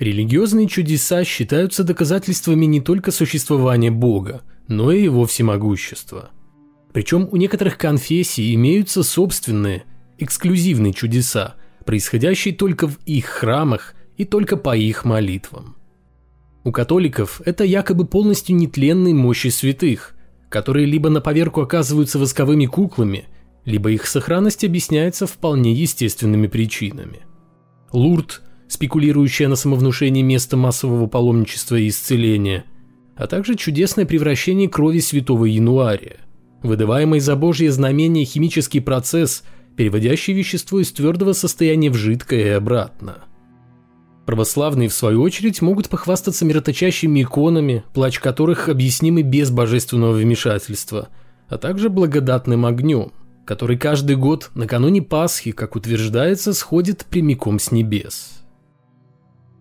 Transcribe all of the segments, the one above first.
Религиозные чудеса считаются доказательствами не только существования Бога, но и его всемогущества. Причем у некоторых конфессий имеются собственные, эксклюзивные чудеса, происходящие только в их храмах и только по их молитвам. У католиков это якобы полностью нетленные мощи святых, которые либо на поверку оказываются восковыми куклами, либо их сохранность объясняется вполне естественными причинами. Лурд, спекулирующая на самовнушении места массового паломничества и исцеления, а также чудесное превращение крови святого Януария, выдаваемый за божье знамение химический процесс, переводящий вещество из твердого состояния в жидкое и обратно – Православные, в свою очередь, могут похвастаться мироточащими иконами, плач которых объяснимы без божественного вмешательства, а также благодатным огнем, который каждый год накануне Пасхи, как утверждается, сходит прямиком с небес.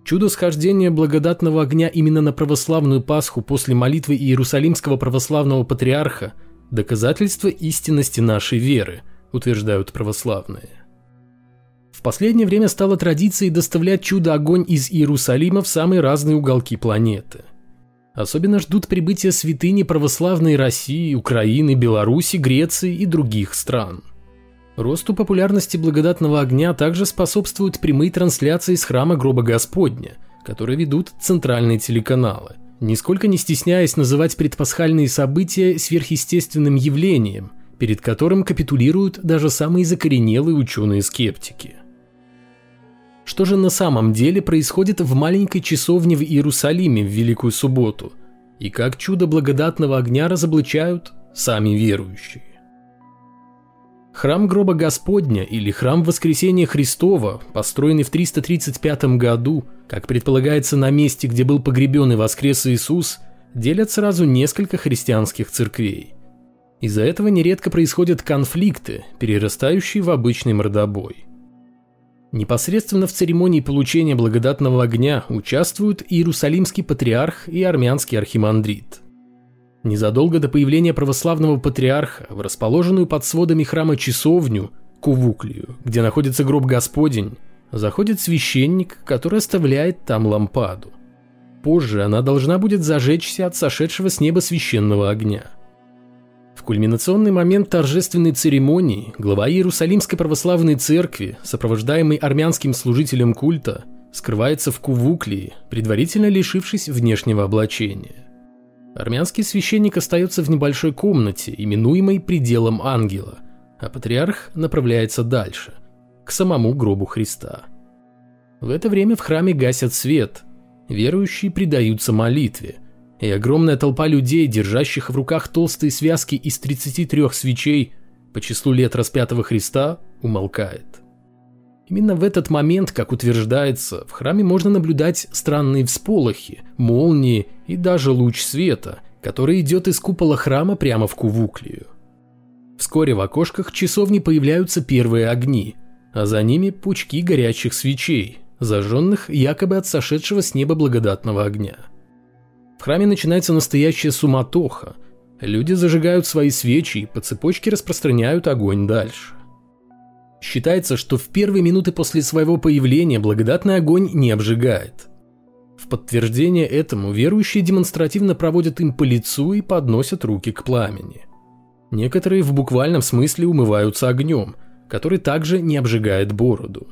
Чудо схождения благодатного огня именно на православную Пасху после молитвы Иерусалимского православного патриарха – доказательство истинности нашей веры, утверждают православные. В последнее время стало традицией доставлять чудо-огонь из Иерусалима в самые разные уголки планеты. Особенно ждут прибытия святыни православной России, Украины, Беларуси, Греции и других стран. Росту популярности благодатного огня также способствуют прямые трансляции из храма гроба Господня, которые ведут центральные телеканалы, нисколько не стесняясь называть предпасхальные события сверхъестественным явлением, перед которым капитулируют даже самые закоренелые ученые-скептики. Что же на самом деле происходит в маленькой часовне в Иерусалиме в Великую Субботу? И как чудо благодатного огня разоблачают сами верующие? Храм гроба Господня или храм Воскресения Христова, построенный в 335 году, как предполагается на месте, где был погребен и воскрес Иисус, делят сразу несколько христианских церквей. Из-за этого нередко происходят конфликты, перерастающие в обычный мордобой. Непосредственно в церемонии получения благодатного огня участвуют Иерусалимский патриарх и армянский архимандрит. Незадолго до появления православного патриарха в расположенную под сводами храма часовню, Кувуклию, где находится гроб Господень, заходит священник, который оставляет там лампаду. Позже она должна будет зажечься от сошедшего с неба священного огня – в кульминационный момент торжественной церемонии глава Иерусалимской православной церкви, сопровождаемый армянским служителем культа, скрывается в Кувуклии, предварительно лишившись внешнего облачения. Армянский священник остается в небольшой комнате, именуемой пределом ангела, а патриарх направляется дальше, к самому гробу Христа. В это время в храме гасят свет, верующие предаются молитве – и огромная толпа людей, держащих в руках толстые связки из 33 свечей по числу лет распятого Христа, умолкает. Именно в этот момент, как утверждается, в храме можно наблюдать странные всполохи, молнии и даже луч света, который идет из купола храма прямо в Кувуклию. Вскоре в окошках часовни появляются первые огни, а за ними пучки горячих свечей, зажженных якобы от сошедшего с неба благодатного огня – в храме начинается настоящая суматоха. Люди зажигают свои свечи и по цепочке распространяют огонь дальше. Считается, что в первые минуты после своего появления благодатный огонь не обжигает. В подтверждение этому верующие демонстративно проводят им по лицу и подносят руки к пламени. Некоторые в буквальном смысле умываются огнем, который также не обжигает бороду.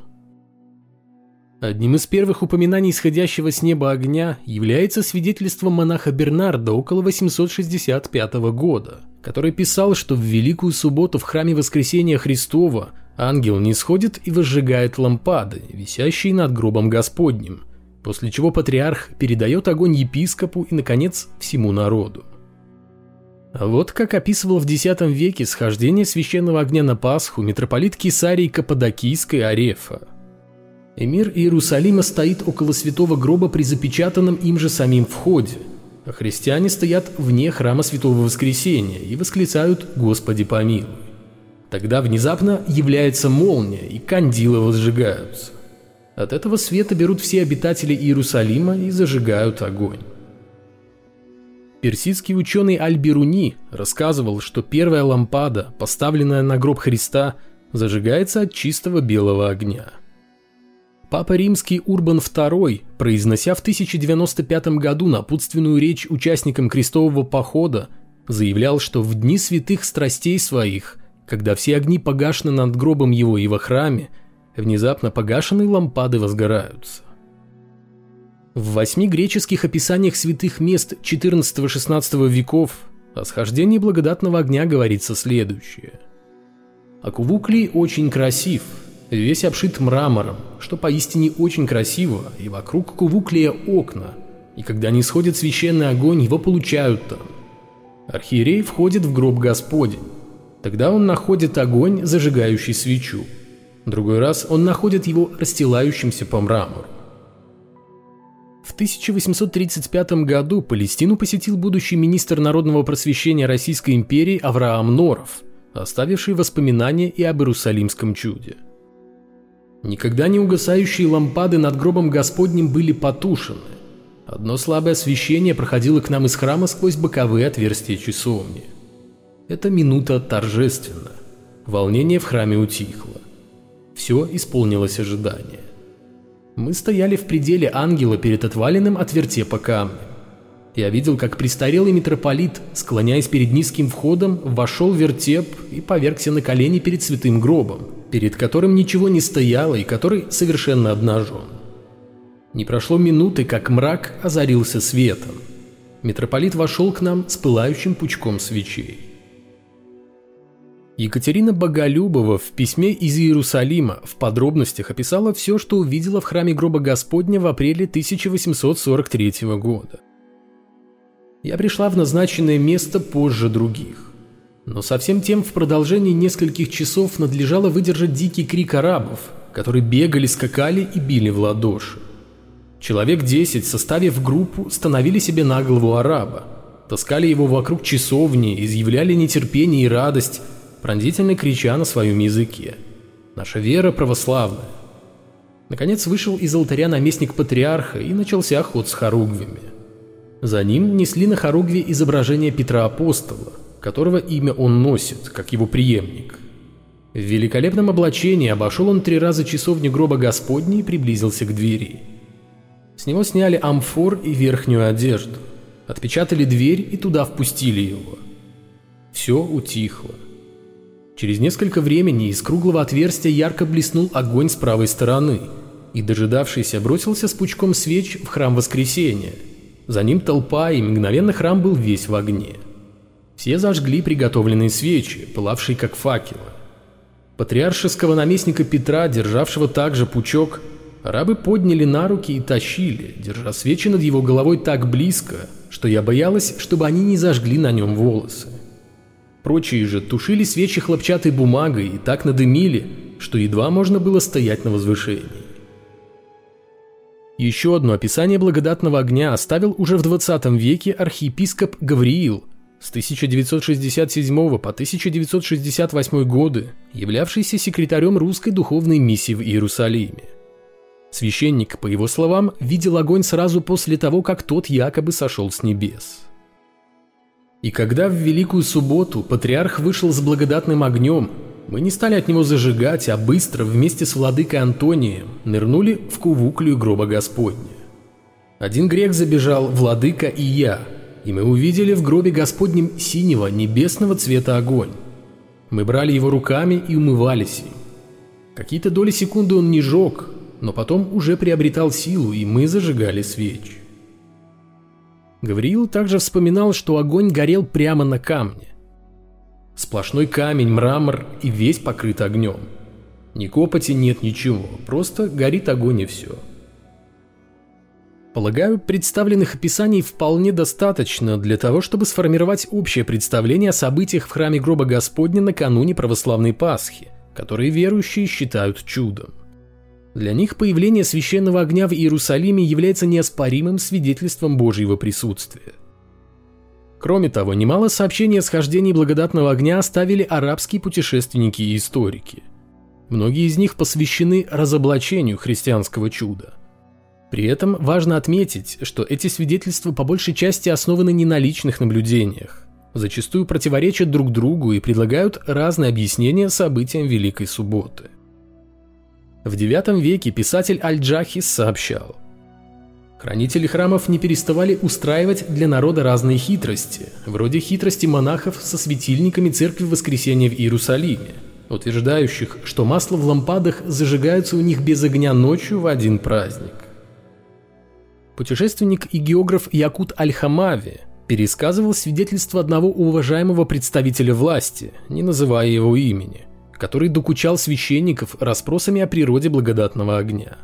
Одним из первых упоминаний исходящего с неба огня является свидетельство монаха Бернарда около 865 года, который писал, что в Великую Субботу в храме Воскресения Христова ангел не сходит и возжигает лампады, висящие над гробом Господним, после чего патриарх передает огонь епископу и, наконец, всему народу. А вот как описывал в X веке схождение священного огня на Пасху митрополит Кесарий Каппадокийской Арефа – Эмир Иерусалима стоит около святого гроба при запечатанном им же самим входе, а христиане стоят вне храма Святого Воскресения и восклицают «Господи помилуй». Тогда внезапно является молния, и кандилы возжигаются. От этого света берут все обитатели Иерусалима и зажигают огонь. Персидский ученый Аль-Бируни рассказывал, что первая лампада, поставленная на гроб Христа, зажигается от чистого белого огня – Папа Римский Урбан II, произнося в 1095 году напутственную речь участникам крестового похода, заявлял, что в дни святых страстей своих, когда все огни погашены над гробом его и во храме, внезапно погашенные лампады возгораются. В восьми греческих описаниях святых мест XIV-XVI веков о схождении благодатного огня говорится следующее. Акувуклий очень красив, весь обшит мрамором, что поистине очень красиво, и вокруг Кувуклия окна, и когда не сходит священный огонь, его получают там. Архиерей входит в гроб Господень. Тогда он находит огонь, зажигающий свечу. Другой раз он находит его расстилающимся по мрамору. В 1835 году Палестину посетил будущий министр народного просвещения Российской империи Авраам Норов, оставивший воспоминания и об Иерусалимском чуде. Никогда не угасающие лампады над гробом Господним были потушены. Одно слабое освещение проходило к нам из храма сквозь боковые отверстия часовни. Эта минута торжественна. Волнение в храме утихло. Все исполнилось ожидание. Мы стояли в пределе ангела перед отваленным от вертепа камнем. Я видел, как престарелый митрополит, склоняясь перед низким входом, вошел в вертеп и повергся на колени перед святым гробом, перед которым ничего не стояло и который совершенно обнажен. Не прошло минуты, как мрак озарился светом. Митрополит вошел к нам с пылающим пучком свечей. Екатерина Боголюбова в письме из Иерусалима в подробностях описала все, что увидела в храме гроба Господня в апреле 1843 года. Я пришла в назначенное место позже других. Но совсем тем в продолжении нескольких часов надлежало выдержать дикий крик арабов, которые бегали, скакали и били в ладоши. Человек десять, составив группу, становили себе на голову араба, таскали его вокруг часовни, изъявляли нетерпение и радость, пронзительно крича на своем языке. Наша вера православная. Наконец вышел из алтаря наместник патриарха и начался ход с хоругвями. За ним несли на хоругве изображение Петра Апостола, которого имя он носит, как его преемник. В великолепном облачении обошел он три раза часовню гроба Господней и приблизился к двери. С него сняли амфор и верхнюю одежду, отпечатали дверь и туда впустили его. Все утихло. Через несколько времени из круглого отверстия ярко блеснул огонь с правой стороны, и дожидавшийся бросился с пучком свеч в храм Воскресения. За ним толпа, и мгновенно храм был весь в огне. Все зажгли приготовленные свечи, пылавшие как факелы. Патриаршеского наместника Петра, державшего также пучок, арабы подняли на руки и тащили, держа свечи над его головой так близко, что я боялась, чтобы они не зажгли на нем волосы. Прочие же тушили свечи хлопчатой бумагой и так надымили, что едва можно было стоять на возвышении. Еще одно описание благодатного огня оставил уже в 20 веке архиепископ Гавриил с 1967 по 1968 годы, являвшийся секретарем русской духовной миссии в Иерусалиме. Священник, по его словам, видел огонь сразу после того, как тот якобы сошел с небес. И когда в Великую Субботу патриарх вышел с благодатным огнем, мы не стали от него зажигать, а быстро вместе с владыкой Антонием нырнули в кувуклию гроба Господня. Один грек забежал, владыка и я, и мы увидели в гробе Господнем синего небесного цвета огонь. Мы брали его руками и умывались им. Какие-то доли секунды он не жег, но потом уже приобретал силу, и мы зажигали свечи. Гавриил также вспоминал, что огонь горел прямо на камне. Сплошной камень, мрамор и весь покрыт огнем. Ни копоти нет ничего, просто горит огонь и все. Полагаю, представленных описаний вполне достаточно для того, чтобы сформировать общее представление о событиях в храме гроба Господня накануне православной Пасхи, которые верующие считают чудом. Для них появление священного огня в Иерусалиме является неоспоримым свидетельством Божьего присутствия. Кроме того, немало сообщений о схождении благодатного огня оставили арабские путешественники и историки. Многие из них посвящены разоблачению христианского чуда. При этом важно отметить, что эти свидетельства по большей части основаны не на личных наблюдениях, зачастую противоречат друг другу и предлагают разные объяснения событиям Великой Субботы. В IX веке писатель Аль-Джахис сообщал – Хранители храмов не переставали устраивать для народа разные хитрости, вроде хитрости монахов со светильниками церкви Воскресения в Иерусалиме, утверждающих, что масло в лампадах зажигаются у них без огня ночью в один праздник. Путешественник и географ Якут Аль-Хамави пересказывал свидетельство одного уважаемого представителя власти, не называя его имени, который докучал священников расспросами о природе благодатного огня.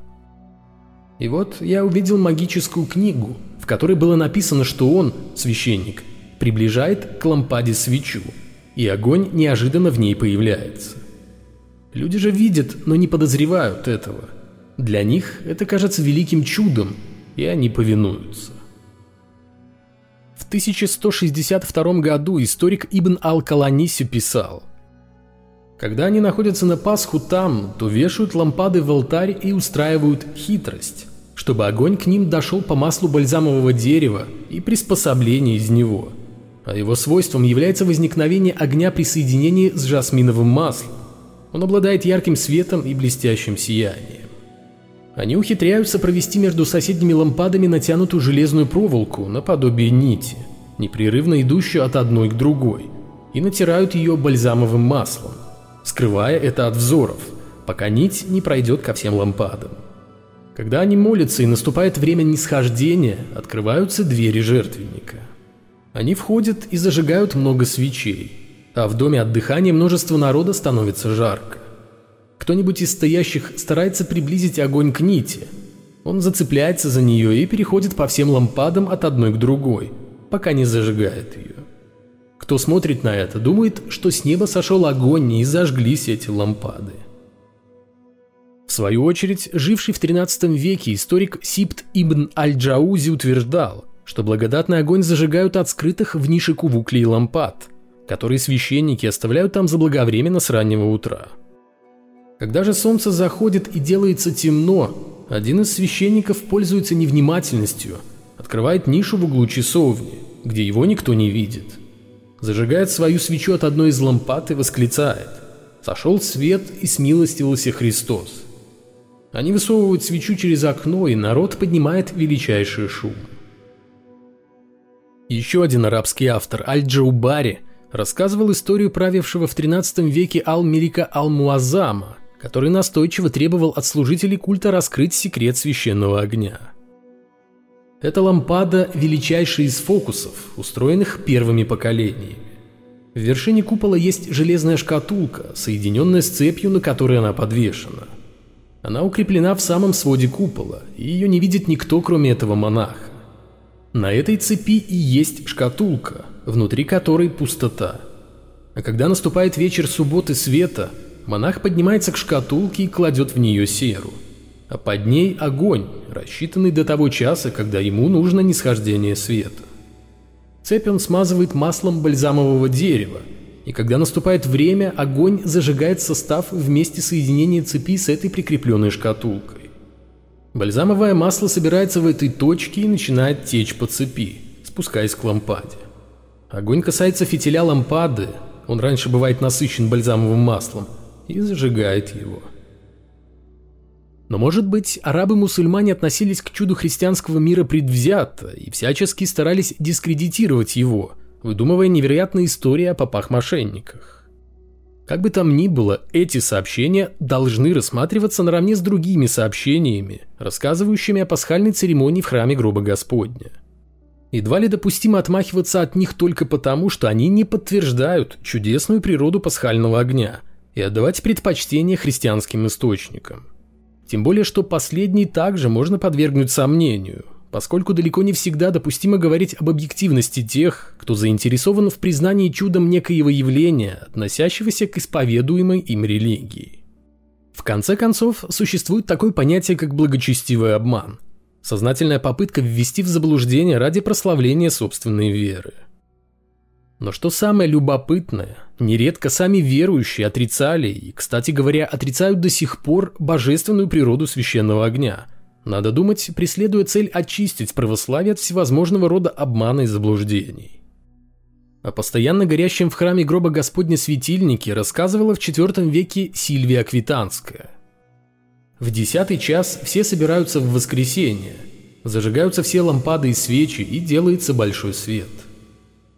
И вот я увидел магическую книгу, в которой было написано, что он, священник, приближает к лампаде свечу, и огонь неожиданно в ней появляется. Люди же видят, но не подозревают этого. Для них это кажется великим чудом, и они повинуются. В 1162 году историк Ибн Ал-Каланиси писал «Когда они находятся на Пасху там, то вешают лампады в алтарь и устраивают хитрость, чтобы огонь к ним дошел по маслу бальзамового дерева и приспособления из него. А его свойством является возникновение огня при соединении с жасминовым маслом. Он обладает ярким светом и блестящим сиянием. Они ухитряются провести между соседними лампадами натянутую железную проволоку наподобие нити, непрерывно идущую от одной к другой, и натирают ее бальзамовым маслом, скрывая это от взоров, пока нить не пройдет ко всем лампадам. Когда они молятся и наступает время нисхождения, открываются двери жертвенника. Они входят и зажигают много свечей, а в доме отдыхания множество народа становится жарко. Кто-нибудь из стоящих старается приблизить огонь к нити. Он зацепляется за нее и переходит по всем лампадам от одной к другой, пока не зажигает ее. Кто смотрит на это, думает, что с неба сошел огонь и зажглись эти лампады. В свою очередь, живший в 13 веке историк Сибт ибн Аль-Джаузи утверждал, что благодатный огонь зажигают от скрытых в нише кувуклей лампад, которые священники оставляют там заблаговременно с раннего утра. Когда же солнце заходит и делается темно, один из священников пользуется невнимательностью, открывает нишу в углу часовни, где его никто не видит. Зажигает свою свечу от одной из лампад и восклицает «Сошел свет и смилостивился Христос». Они высовывают свечу через окно, и народ поднимает величайший шум. Еще один арабский автор, Аль-Джаубари, рассказывал историю правившего в 13 веке Ал-Мелика Ал-Муаззама, который настойчиво требовал от служителей культа раскрыть секрет священного огня. Эта лампада – величайший из фокусов, устроенных первыми поколениями. В вершине купола есть железная шкатулка, соединенная с цепью, на которой она подвешена – она укреплена в самом своде купола, и ее не видит никто, кроме этого монаха. На этой цепи и есть шкатулка, внутри которой пустота. А когда наступает вечер субботы света, монах поднимается к шкатулке и кладет в нее серу. А под ней огонь, рассчитанный до того часа, когда ему нужно нисхождение света. Цепь он смазывает маслом бальзамового дерева, и когда наступает время, огонь зажигает состав вместе соединения цепи с этой прикрепленной шкатулкой. Бальзамовое масло собирается в этой точке и начинает течь по цепи, спускаясь к лампаде. Огонь касается фитиля лампады, он раньше бывает насыщен бальзамовым маслом, и зажигает его. Но может быть, арабы-мусульмане относились к чуду христианского мира предвзято и всячески старались дискредитировать его – выдумывая невероятные истории о попах-мошенниках. Как бы там ни было, эти сообщения должны рассматриваться наравне с другими сообщениями, рассказывающими о пасхальной церемонии в храме гроба Господня. Едва ли допустимо отмахиваться от них только потому, что они не подтверждают чудесную природу пасхального огня и отдавать предпочтение христианским источникам. Тем более, что последний также можно подвергнуть сомнению, поскольку далеко не всегда допустимо говорить об объективности тех, кто заинтересован в признании чудом некоего явления, относящегося к исповедуемой им религии. В конце концов, существует такое понятие, как благочестивый обман. Сознательная попытка ввести в заблуждение ради прославления собственной веры. Но что самое любопытное, нередко сами верующие отрицали и, кстати говоря, отрицают до сих пор божественную природу священного огня – надо думать, преследуя цель очистить православие от всевозможного рода обмана и заблуждений. О постоянно горящем в храме гроба Господня светильнике рассказывала в IV веке Сильвия Квитанская. В десятый час все собираются в воскресенье, зажигаются все лампады и свечи и делается большой свет.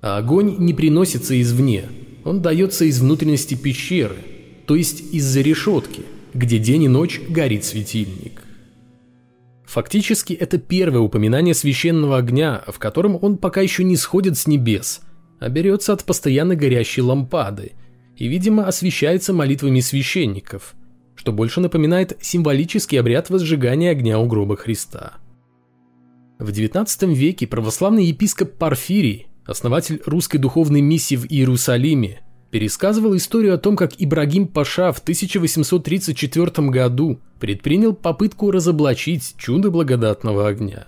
А огонь не приносится извне, он дается из внутренности пещеры, то есть из-за решетки, где день и ночь горит светильник. Фактически это первое упоминание священного огня, в котором он пока еще не сходит с небес, а берется от постоянно горящей лампады и, видимо, освещается молитвами священников, что больше напоминает символический обряд возжигания огня у гроба Христа. В XIX веке православный епископ Порфирий, основатель русской духовной миссии в Иерусалиме, пересказывал историю о том, как Ибрагим Паша в 1834 году предпринял попытку разоблачить чудо благодатного огня.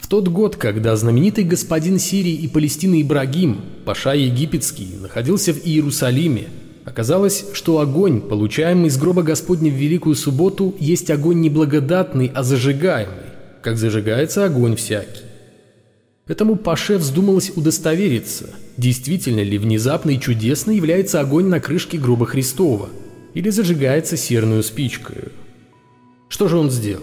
В тот год, когда знаменитый господин Сирии и Палестины Ибрагим, Паша Египетский, находился в Иерусалиме, оказалось, что огонь, получаемый из гроба Господня в Великую Субботу, есть огонь не благодатный, а зажигаемый, как зажигается огонь всякий. Этому Паше вздумалось удостовериться, действительно ли внезапно и чудесно является огонь на крышке гроба Христова, или зажигается серную спичкой. Что же он сделал?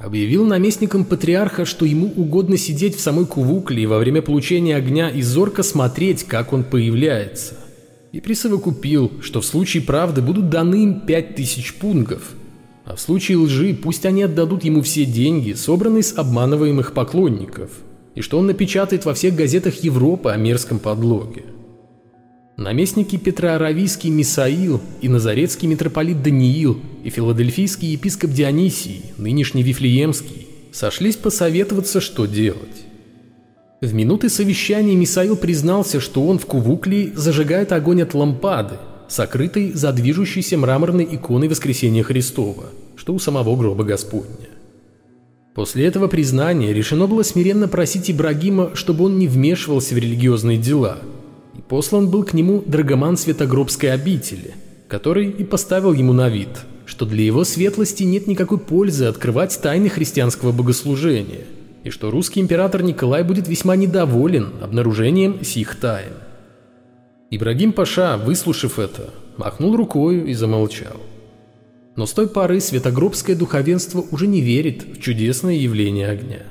Объявил наместникам патриарха, что ему угодно сидеть в самой кувукле и во время получения огня и зорко смотреть, как он появляется. И присовокупил, что в случае правды будут даны им пять тысяч пунгов, а в случае лжи пусть они отдадут ему все деньги, собранные с обманываемых поклонников – и что он напечатает во всех газетах Европы о мерзком подлоге. Наместники Петра Аравийский Мисаил и Назарецкий митрополит Даниил и филадельфийский епископ Дионисий, нынешний Вифлеемский, сошлись посоветоваться, что делать. В минуты совещания Мисаил признался, что он в Кувуклии зажигает огонь от лампады, сокрытой за движущейся мраморной иконой Воскресения Христова, что у самого гроба Господня. После этого признания решено было смиренно просить Ибрагима, чтобы он не вмешивался в религиозные дела. И послан был к нему драгоман Святогробской обители, который и поставил ему на вид, что для его светлости нет никакой пользы открывать тайны христианского богослужения, и что русский император Николай будет весьма недоволен обнаружением сих тайн. Ибрагим Паша, выслушав это, махнул рукою и замолчал. Но с той поры светогробское духовенство уже не верит в чудесное явление огня.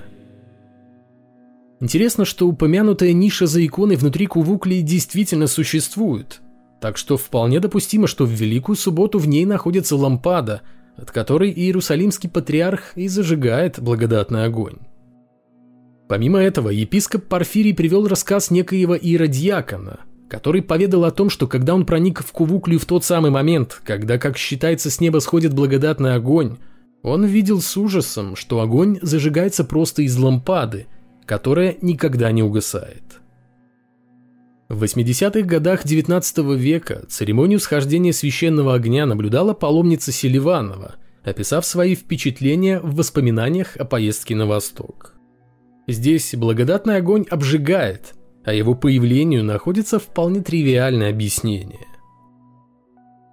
Интересно, что упомянутая ниша за иконой внутри Кувуклии действительно существует, так что вполне допустимо, что в Великую Субботу в ней находится лампада, от которой Иерусалимский патриарх и зажигает благодатный огонь. Помимо этого, епископ Порфирий привел рассказ некоего иродиакона – который поведал о том, что когда он проник в Кувуклию в тот самый момент, когда, как считается, с неба сходит благодатный огонь, он видел с ужасом, что огонь зажигается просто из лампады, которая никогда не угасает. В 80-х годах XIX века церемонию схождения священного огня наблюдала паломница Селиванова, описав свои впечатления в воспоминаниях о поездке на восток. Здесь благодатный огонь обжигает – а его появлению находится вполне тривиальное объяснение.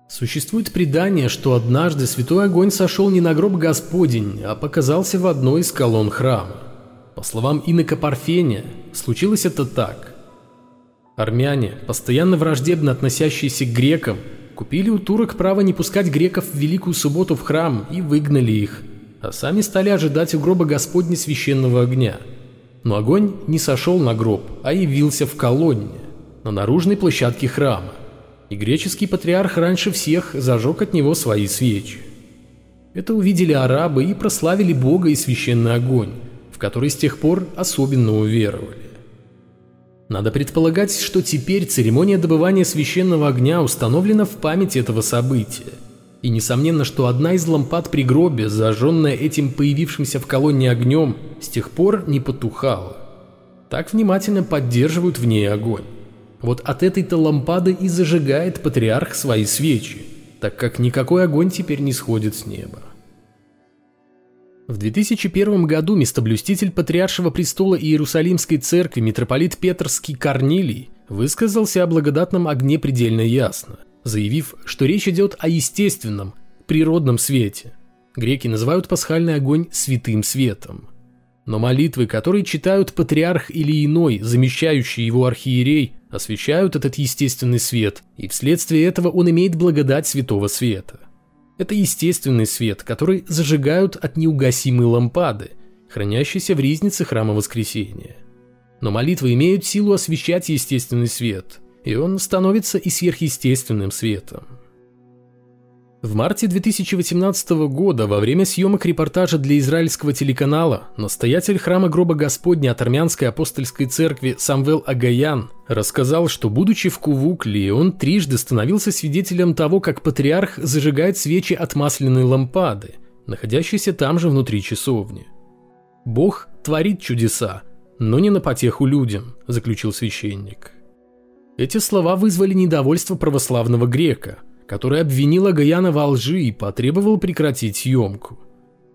Существует предание, что однажды святой огонь сошел не на гроб Господень, а показался в одной из колонн храма. По словам инока Парфения, случилось это так. Армяне, постоянно враждебно относящиеся к грекам, купили у турок право не пускать греков в Великую Субботу в храм и выгнали их, а сами стали ожидать у гроба Господня священного огня – но огонь не сошел на гроб, а явился в колонне, на наружной площадке храма. И греческий патриарх раньше всех зажег от него свои свечи. Это увидели арабы и прославили Бога и священный огонь, в который с тех пор особенно уверовали. Надо предполагать, что теперь церемония добывания священного огня установлена в память этого события. И несомненно, что одна из лампад при гробе, зажженная этим появившимся в колонне огнем, с тех пор не потухала. Так внимательно поддерживают в ней огонь. Вот от этой-то лампады и зажигает патриарх свои свечи, так как никакой огонь теперь не сходит с неба. В 2001 году местоблюститель Патриаршего престола Иерусалимской церкви митрополит Петрский Корнилий высказался о благодатном огне предельно ясно – заявив, что речь идет о естественном, природном свете. Греки называют пасхальный огонь святым светом. Но молитвы, которые читают патриарх или иной, замещающий его архиерей, освещают этот естественный свет, и вследствие этого он имеет благодать святого света. Это естественный свет, который зажигают от неугасимой лампады, хранящейся в ризнице храма Воскресения. Но молитвы имеют силу освещать естественный свет, и он становится и сверхъестественным светом. В марте 2018 года во время съемок репортажа для израильского телеканала настоятель храма гроба Господня от армянской апостольской церкви Самвел Агаян рассказал, что будучи в Кувукле, он трижды становился свидетелем того, как патриарх зажигает свечи от масляной лампады, находящейся там же внутри часовни. «Бог творит чудеса, но не на потеху людям», – заключил священник. Эти слова вызвали недовольство православного грека – который обвинил Агаяна во лжи и потребовал прекратить съемку.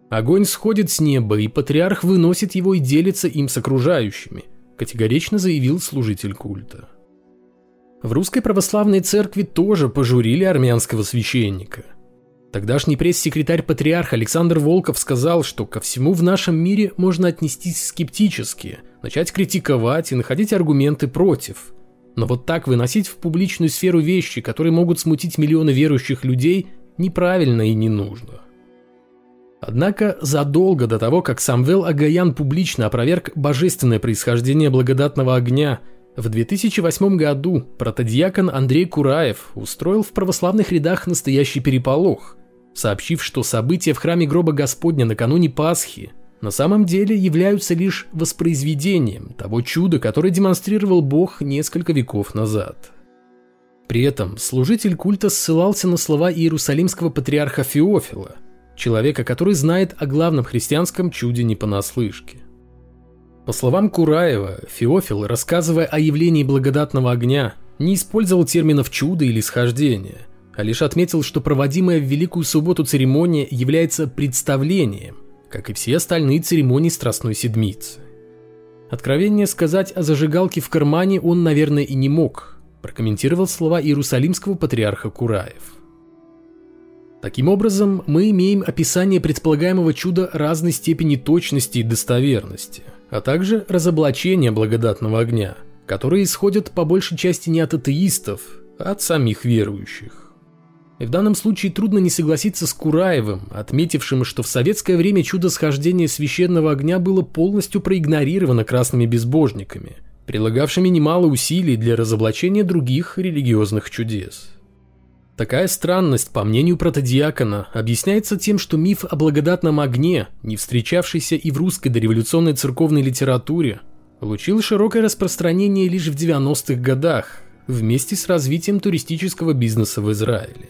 Огонь сходит с неба, и патриарх выносит его и делится им с окружающими, категорично заявил служитель культа. В русской православной церкви тоже пожурили армянского священника. Тогдашний пресс-секретарь патриарха Александр Волков сказал, что ко всему в нашем мире можно отнестись скептически, начать критиковать и находить аргументы против – но вот так выносить в публичную сферу вещи, которые могут смутить миллионы верующих людей, неправильно и не нужно. Однако задолго до того, как Самвел Агаян публично опроверг божественное происхождение благодатного огня, в 2008 году протодиакон Андрей Кураев устроил в православных рядах настоящий переполох, сообщив, что события в храме гроба Господня накануне Пасхи на самом деле являются лишь воспроизведением того чуда, которое демонстрировал Бог несколько веков назад. При этом служитель культа ссылался на слова иерусалимского патриарха Феофила, человека, который знает о главном христианском чуде не понаслышке. По словам Кураева, Феофил, рассказывая о явлении благодатного огня, не использовал терминов «чудо» или «схождение», а лишь отметил, что проводимая в Великую Субботу церемония является представлением, как и все остальные церемонии Страстной Седмицы. Откровение сказать о зажигалке в кармане он, наверное, и не мог, прокомментировал слова иерусалимского патриарха Кураев. Таким образом, мы имеем описание предполагаемого чуда разной степени точности и достоверности, а также разоблачение благодатного огня, которые исходят по большей части не от атеистов, а от самих верующих. И в данном случае трудно не согласиться с Кураевым, отметившим, что в советское время чудо схождения священного огня было полностью проигнорировано красными безбожниками, прилагавшими немало усилий для разоблачения других религиозных чудес. Такая странность, по мнению протодиакона, объясняется тем, что миф о благодатном огне, не встречавшийся и в русской дореволюционной церковной литературе, получил широкое распространение лишь в 90-х годах, вместе с развитием туристического бизнеса в Израиле.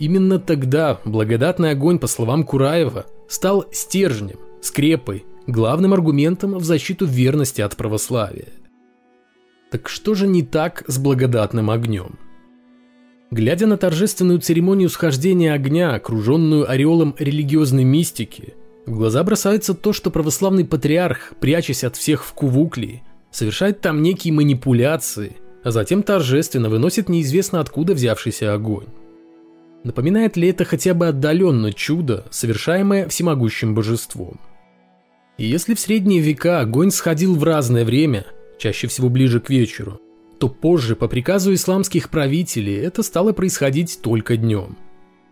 Именно тогда благодатный огонь, по словам Кураева, стал стержнем, скрепой, главным аргументом в защиту верности от православия. Так что же не так с благодатным огнем? Глядя на торжественную церемонию схождения огня, окруженную ореолом религиозной мистики, в глаза бросается то, что православный патриарх, прячась от всех в Кувуклии, совершает там некие манипуляции, а затем торжественно выносит неизвестно откуда взявшийся огонь. Напоминает ли это хотя бы отдаленно чудо, совершаемое всемогущим божеством? И если в средние века огонь сходил в разное время, чаще всего ближе к вечеру, то позже, по приказу исламских правителей, это стало происходить только днем.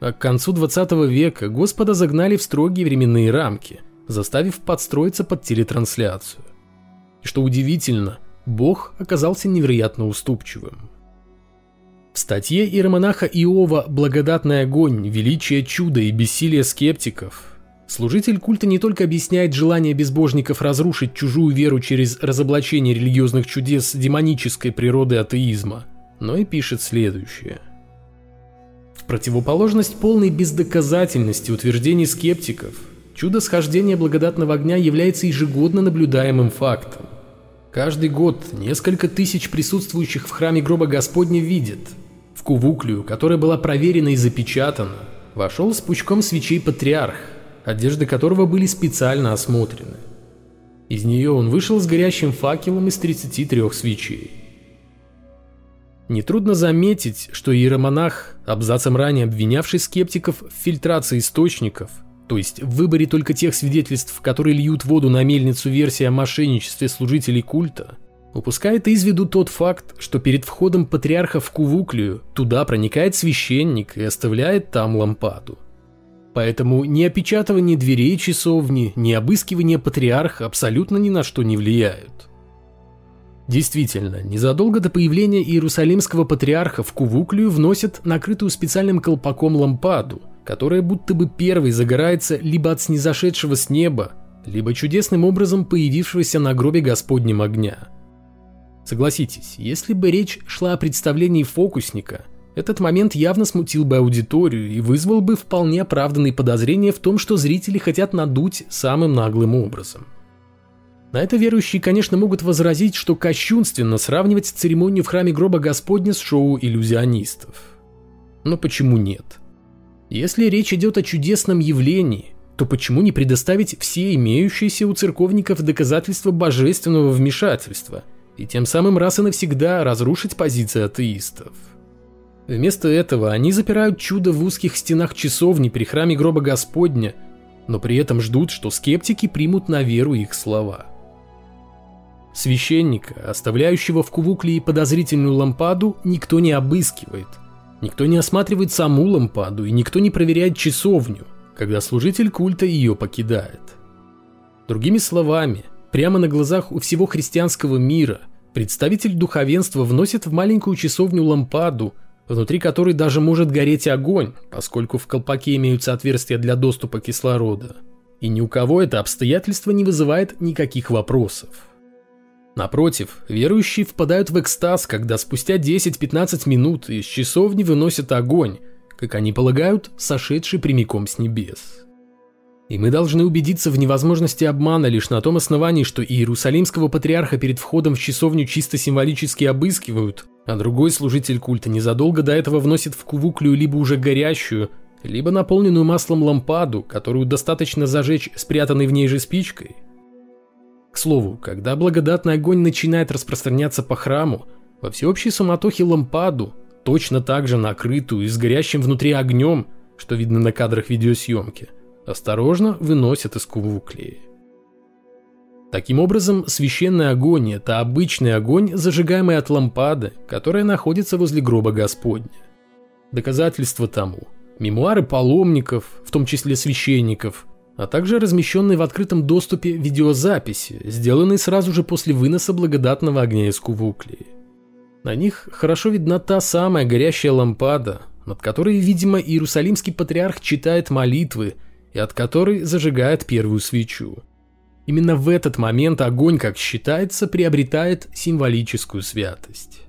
А к концу 20 века Господа загнали в строгие временные рамки, заставив подстроиться под телетрансляцию. И что удивительно, Бог оказался невероятно уступчивым. В статье иеромонаха Иова «Благодатный огонь. Величие чуда и бессилие скептиков» служитель культа не только объясняет желание безбожников разрушить чужую веру через разоблачение религиозных чудес демонической природы атеизма, но и пишет следующее. В противоположность полной бездоказательности утверждений скептиков, чудо схождения благодатного огня является ежегодно наблюдаемым фактом. Каждый год несколько тысяч присутствующих в храме гроба Господня видят – кувуклию, которая была проверена и запечатана, вошел с пучком свечей патриарх, одежды которого были специально осмотрены. Из нее он вышел с горящим факелом из 33 свечей. Нетрудно заметить, что иеромонах, абзацем ранее обвинявший скептиков в фильтрации источников, то есть в выборе только тех свидетельств, которые льют воду на мельницу версии о мошенничестве служителей культа, упускает из виду тот факт, что перед входом патриарха в Кувуклию туда проникает священник и оставляет там лампаду. Поэтому ни опечатывание дверей часовни, ни обыскивание патриарха абсолютно ни на что не влияют. Действительно, незадолго до появления иерусалимского патриарха в Кувуклию вносят накрытую специальным колпаком лампаду, которая будто бы первой загорается либо от снизошедшего с неба, либо чудесным образом появившегося на гробе Господнем огня. Согласитесь, если бы речь шла о представлении фокусника, этот момент явно смутил бы аудиторию и вызвал бы вполне оправданные подозрения в том, что зрители хотят надуть самым наглым образом. На это верующие, конечно, могут возразить, что кощунственно сравнивать церемонию в храме гроба Господня с шоу иллюзионистов. Но почему нет? Если речь идет о чудесном явлении, то почему не предоставить все имеющиеся у церковников доказательства божественного вмешательства и тем самым раз и навсегда разрушить позиции атеистов? Вместо этого они запирают чудо в узких стенах часовни при храме гроба Господня, но при этом ждут, что скептики примут на веру их слова. Священника, оставляющего в Кувуклии подозрительную лампаду, никто не обыскивает. Никто не осматривает саму лампаду и никто не проверяет часовню, когда служитель культа ее покидает. Другими словами, прямо на глазах у всего христианского мира представитель духовенства вносит в маленькую часовню лампаду, внутри которой даже может гореть огонь, поскольку в колпаке имеются отверстия для доступа кислорода. И ни у кого это обстоятельство не вызывает никаких вопросов. Напротив, верующие впадают в экстаз, когда спустя 10-15 минут из часовни выносят огонь, как они полагают, сошедший прямиком с небес. И мы должны убедиться в невозможности обмана лишь на том основании, что иерусалимского патриарха перед входом в часовню чисто символически обыскивают, а другой служитель культа незадолго до этого вносит в кувуклю либо уже горящую, либо наполненную маслом лампаду, которую достаточно зажечь спрятанной в ней же спичкой – к слову, когда благодатный огонь начинает распространяться по храму, во всеобщей суматохе лампаду, точно так же накрытую и с горящим внутри огнем, что видно на кадрах видеосъемки, осторожно выносят из кувуклея. Таким образом, священный огонь – это обычный огонь, зажигаемый от лампады, которая находится возле гроба Господня. Доказательство тому – мемуары паломников, в том числе священников, а также размещенные в открытом доступе видеозаписи, сделанные сразу же после выноса благодатного огня из Кувуклии. На них хорошо видна та самая горящая лампада, над которой, видимо, иерусалимский патриарх читает молитвы и от которой зажигает первую свечу. Именно в этот момент огонь, как считается, приобретает символическую святость.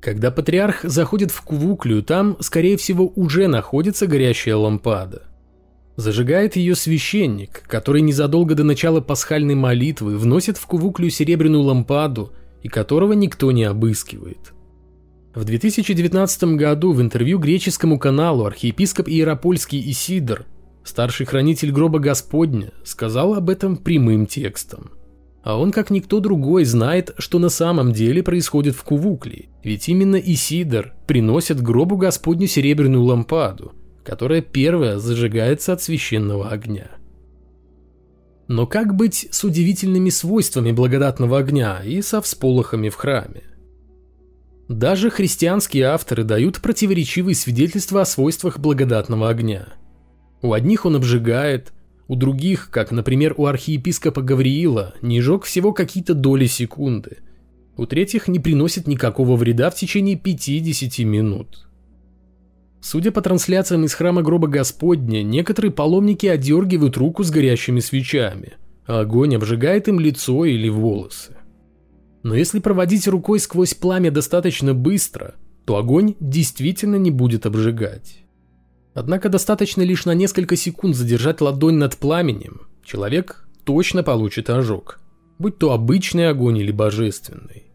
Когда патриарх заходит в Кувуклию, там, скорее всего, уже находится горящая лампада. Зажигает ее священник, который незадолго до начала пасхальной молитвы вносит в кувуклю серебряную лампаду и которого никто не обыскивает. В 2019 году в интервью греческому каналу архиепископ Иеропольский Исидор, старший хранитель гроба Господня, сказал об этом прямым текстом. А он, как никто другой, знает, что на самом деле происходит в Кувукле, ведь именно Исидор приносит гробу Господню серебряную лампаду, которая первая зажигается от священного огня. Но как быть с удивительными свойствами благодатного огня и со всполохами в храме? Даже христианские авторы дают противоречивые свидетельства о свойствах благодатного огня. У одних он обжигает, у других, как, например, у архиепископа Гавриила, не жег всего какие-то доли секунды. У третьих не приносит никакого вреда в течение 50 минут. Судя по трансляциям из храма гроба Господня, некоторые паломники одергивают руку с горящими свечами, а огонь обжигает им лицо или волосы. Но если проводить рукой сквозь пламя достаточно быстро, то огонь действительно не будет обжигать. Однако достаточно лишь на несколько секунд задержать ладонь над пламенем, человек точно получит ожог, будь то обычный огонь или божественный.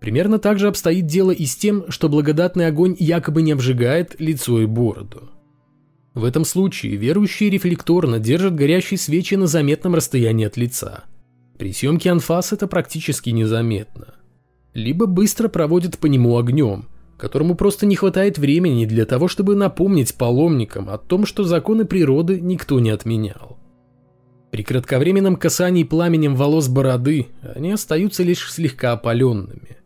Примерно так же обстоит дело и с тем, что благодатный огонь якобы не обжигает лицо и бороду. В этом случае верующие рефлекторно держат горящие свечи на заметном расстоянии от лица. При съемке анфас это практически незаметно. Либо быстро проводят по нему огнем, которому просто не хватает времени для того, чтобы напомнить паломникам о том, что законы природы никто не отменял. При кратковременном касании пламенем волос бороды они остаются лишь слегка опаленными.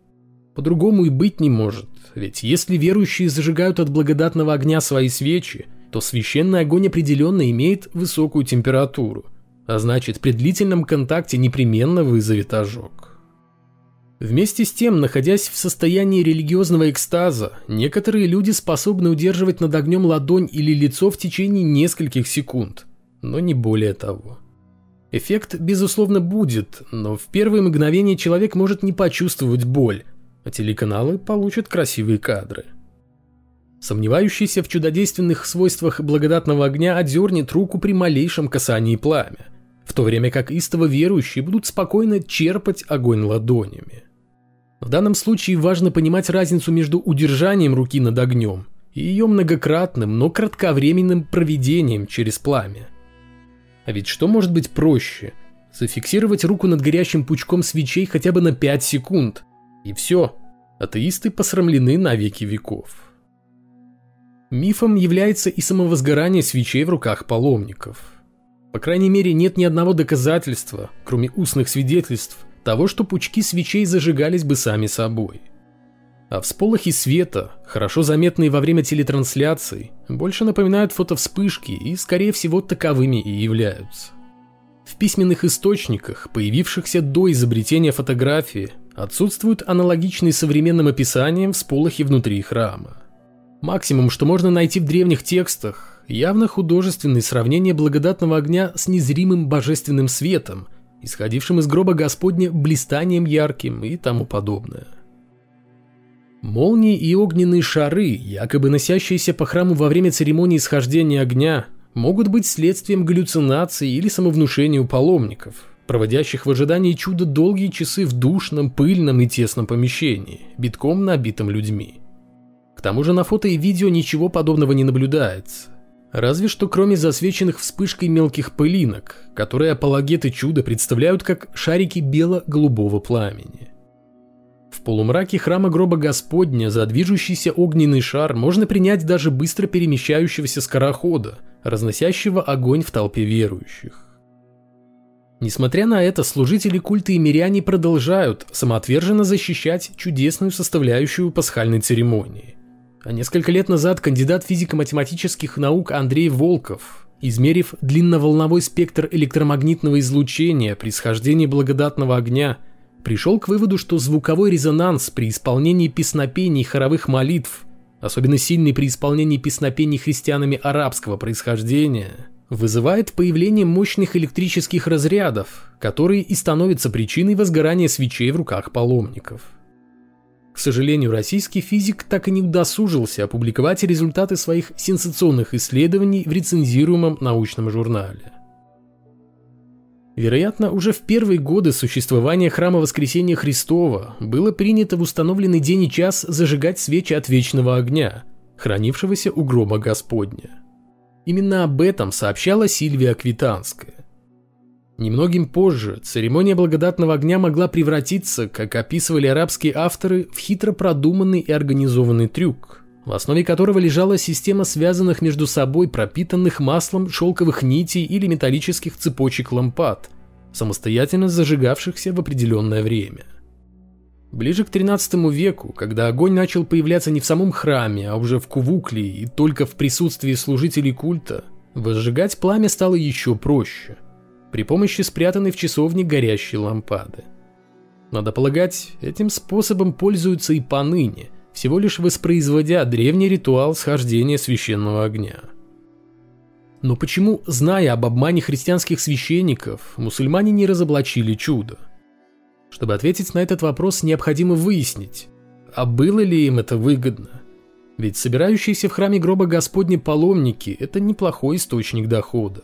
По-другому и быть не может, ведь если верующие зажигают от благодатного огня свои свечи, то священный огонь определенно имеет высокую температуру, а значит при длительном контакте непременно вызовет ожог. Вместе с тем, находясь в состоянии религиозного экстаза, некоторые люди способны удерживать над огнем ладонь или лицо в течение нескольких секунд, но не более того. Эффект, безусловно, будет, но в первые мгновения человек может не почувствовать боль, а телеканалы получат красивые кадры. Сомневающийся в чудодейственных свойствах благодатного огня отдернет руку при малейшем касании пламя, в то время как истово верующие будут спокойно черпать огонь ладонями. В данном случае важно понимать разницу между удержанием руки над огнем и ее многократным, но кратковременным проведением через пламя – а ведь что может быть проще? Зафиксировать руку над горящим пучком свечей хотя бы на 5 секунд. И все. Атеисты посрамлены на веки веков. Мифом является и самовозгорание свечей в руках паломников. По крайней мере, нет ни одного доказательства, кроме устных свидетельств, того, что пучки свечей зажигались бы сами собой. А всполохи света, хорошо заметные во время телетрансляций, больше напоминают фотовспышки и, скорее всего, таковыми и являются. В письменных источниках, появившихся до изобретения фотографии, отсутствуют аналогичные современным описаниям всполохи внутри храма. Максимум, что можно найти в древних текстах, явно художественные сравнения благодатного огня с незримым божественным светом, исходившим из гроба Господня блистанием ярким и тому подобное. Молнии и огненные шары, якобы носящиеся по храму во время церемонии схождения огня, могут быть следствием галлюцинаций или самовнушения у паломников, проводящих в ожидании чуда долгие часы в душном, пыльном и тесном помещении, битком набитом людьми. К тому же на фото и видео ничего подобного не наблюдается. Разве что кроме засвеченных вспышкой мелких пылинок, которые апологеты чуда представляют как шарики бело-голубого пламени. В полумраке храма гроба Господня за движущийся огненный шар можно принять даже быстро перемещающегося скорохода, разносящего огонь в толпе верующих. Несмотря на это, служители культа и миряне продолжают самоотверженно защищать чудесную составляющую пасхальной церемонии. А несколько лет назад кандидат физико-математических наук Андрей Волков, измерив длинноволновой спектр электромагнитного излучения при схождении благодатного огня – пришел к выводу, что звуковой резонанс при исполнении песнопений хоровых молитв, особенно сильный при исполнении песнопений христианами арабского происхождения, вызывает появление мощных электрических разрядов, которые и становятся причиной возгорания свечей в руках паломников. К сожалению, российский физик так и не удосужился опубликовать результаты своих сенсационных исследований в рецензируемом научном журнале. Вероятно, уже в первые годы существования храма Воскресения Христова было принято в установленный день и час зажигать свечи от вечного огня, хранившегося у гроба Господня. Именно об этом сообщала Сильвия Квитанская. Немногим позже церемония благодатного огня могла превратиться, как описывали арабские авторы, в хитро продуманный и организованный трюк, в основе которого лежала система связанных между собой пропитанных маслом шелковых нитей или металлических цепочек лампад, самостоятельно зажигавшихся в определенное время. Ближе к 13 веку, когда огонь начал появляться не в самом храме, а уже в кувукле и только в присутствии служителей культа, возжигать пламя стало еще проще, при помощи спрятанной в часовне горящей лампады. Надо полагать, этим способом пользуются и поныне – всего лишь воспроизводя древний ритуал схождения священного огня. Но почему, зная об обмане христианских священников, мусульмане не разоблачили чудо? Чтобы ответить на этот вопрос, необходимо выяснить, а было ли им это выгодно. Ведь собирающиеся в храме гроба Господня паломники – это неплохой источник дохода.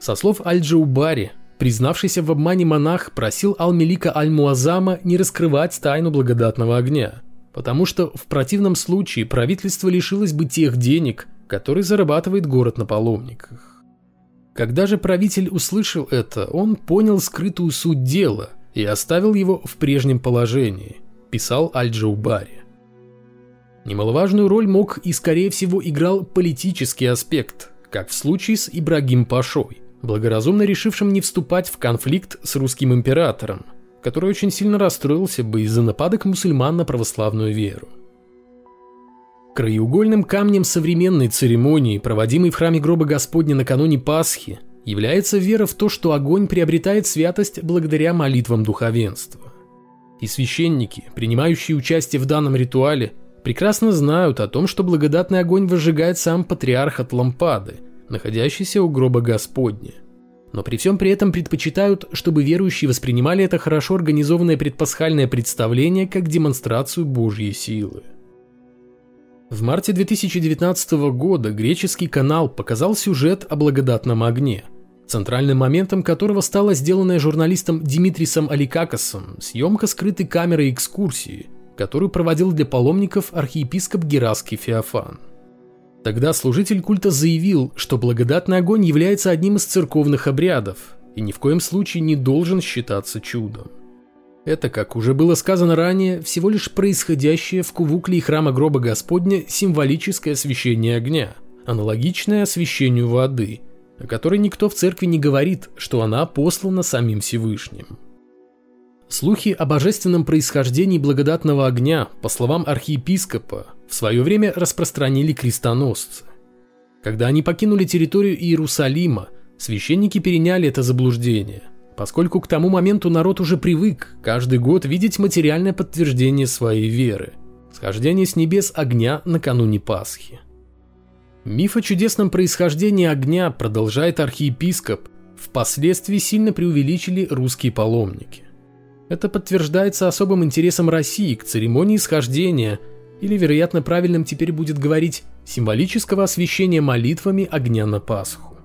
Со слов Аль-Джаубари, признавшийся в обмане монах просил Ал-Мелика Аль-Муазама не раскрывать тайну благодатного огня – потому что в противном случае правительство лишилось бы тех денег, которые зарабатывает город на паломниках. Когда же правитель услышал это, он понял скрытую суть дела и оставил его в прежнем положении, писал Аль-Джаубари. Немаловажную роль мог и, скорее всего, играл политический аспект, как в случае с Ибрагим Пашой, благоразумно решившим не вступать в конфликт с русским императором, который очень сильно расстроился бы из-за нападок мусульман на православную веру. Краеугольным камнем современной церемонии, проводимой в храме гроба Господня накануне Пасхи, является вера в то, что огонь приобретает святость благодаря молитвам духовенства. И священники, принимающие участие в данном ритуале, прекрасно знают о том, что благодатный огонь возжигает сам патриарх от лампады, находящийся у гроба Господня. Но при всем при этом предпочитают, чтобы верующие воспринимали это хорошо организованное предпасхальное представление как демонстрацию Божьей силы. В марте 2019 года греческий канал показал сюжет о благодатном огне, центральным моментом которого стала сделанная журналистом Димитрисом Аликакосом съемка скрытой камерой экскурсии, которую проводил для паломников архиепископ Гераский Феофан. Тогда служитель культа заявил, что благодатный огонь является одним из церковных обрядов и ни в коем случае не должен считаться чудом. Это, как уже было сказано ранее, всего лишь происходящее в кувукле и храма гроба Господня символическое освящение огня, аналогичное освящению воды, о которой никто в церкви не говорит, что она послана самим Всевышним. Слухи о божественном происхождении благодатного огня, по словам архиепископа, в свое время распространили крестоносцы. Когда они покинули территорию Иерусалима, священники переняли это заблуждение, поскольку к тому моменту народ уже привык каждый год видеть материальное подтверждение своей веры – схождение с небес огня накануне Пасхи. Миф о чудесном происхождении огня, продолжает архиепископ, впоследствии сильно преувеличили русские паломники. Это подтверждается особым интересом России к церемонии схождения, или, вероятно, правильным теперь будет говорить, символического освящения молитвами огня на Пасху.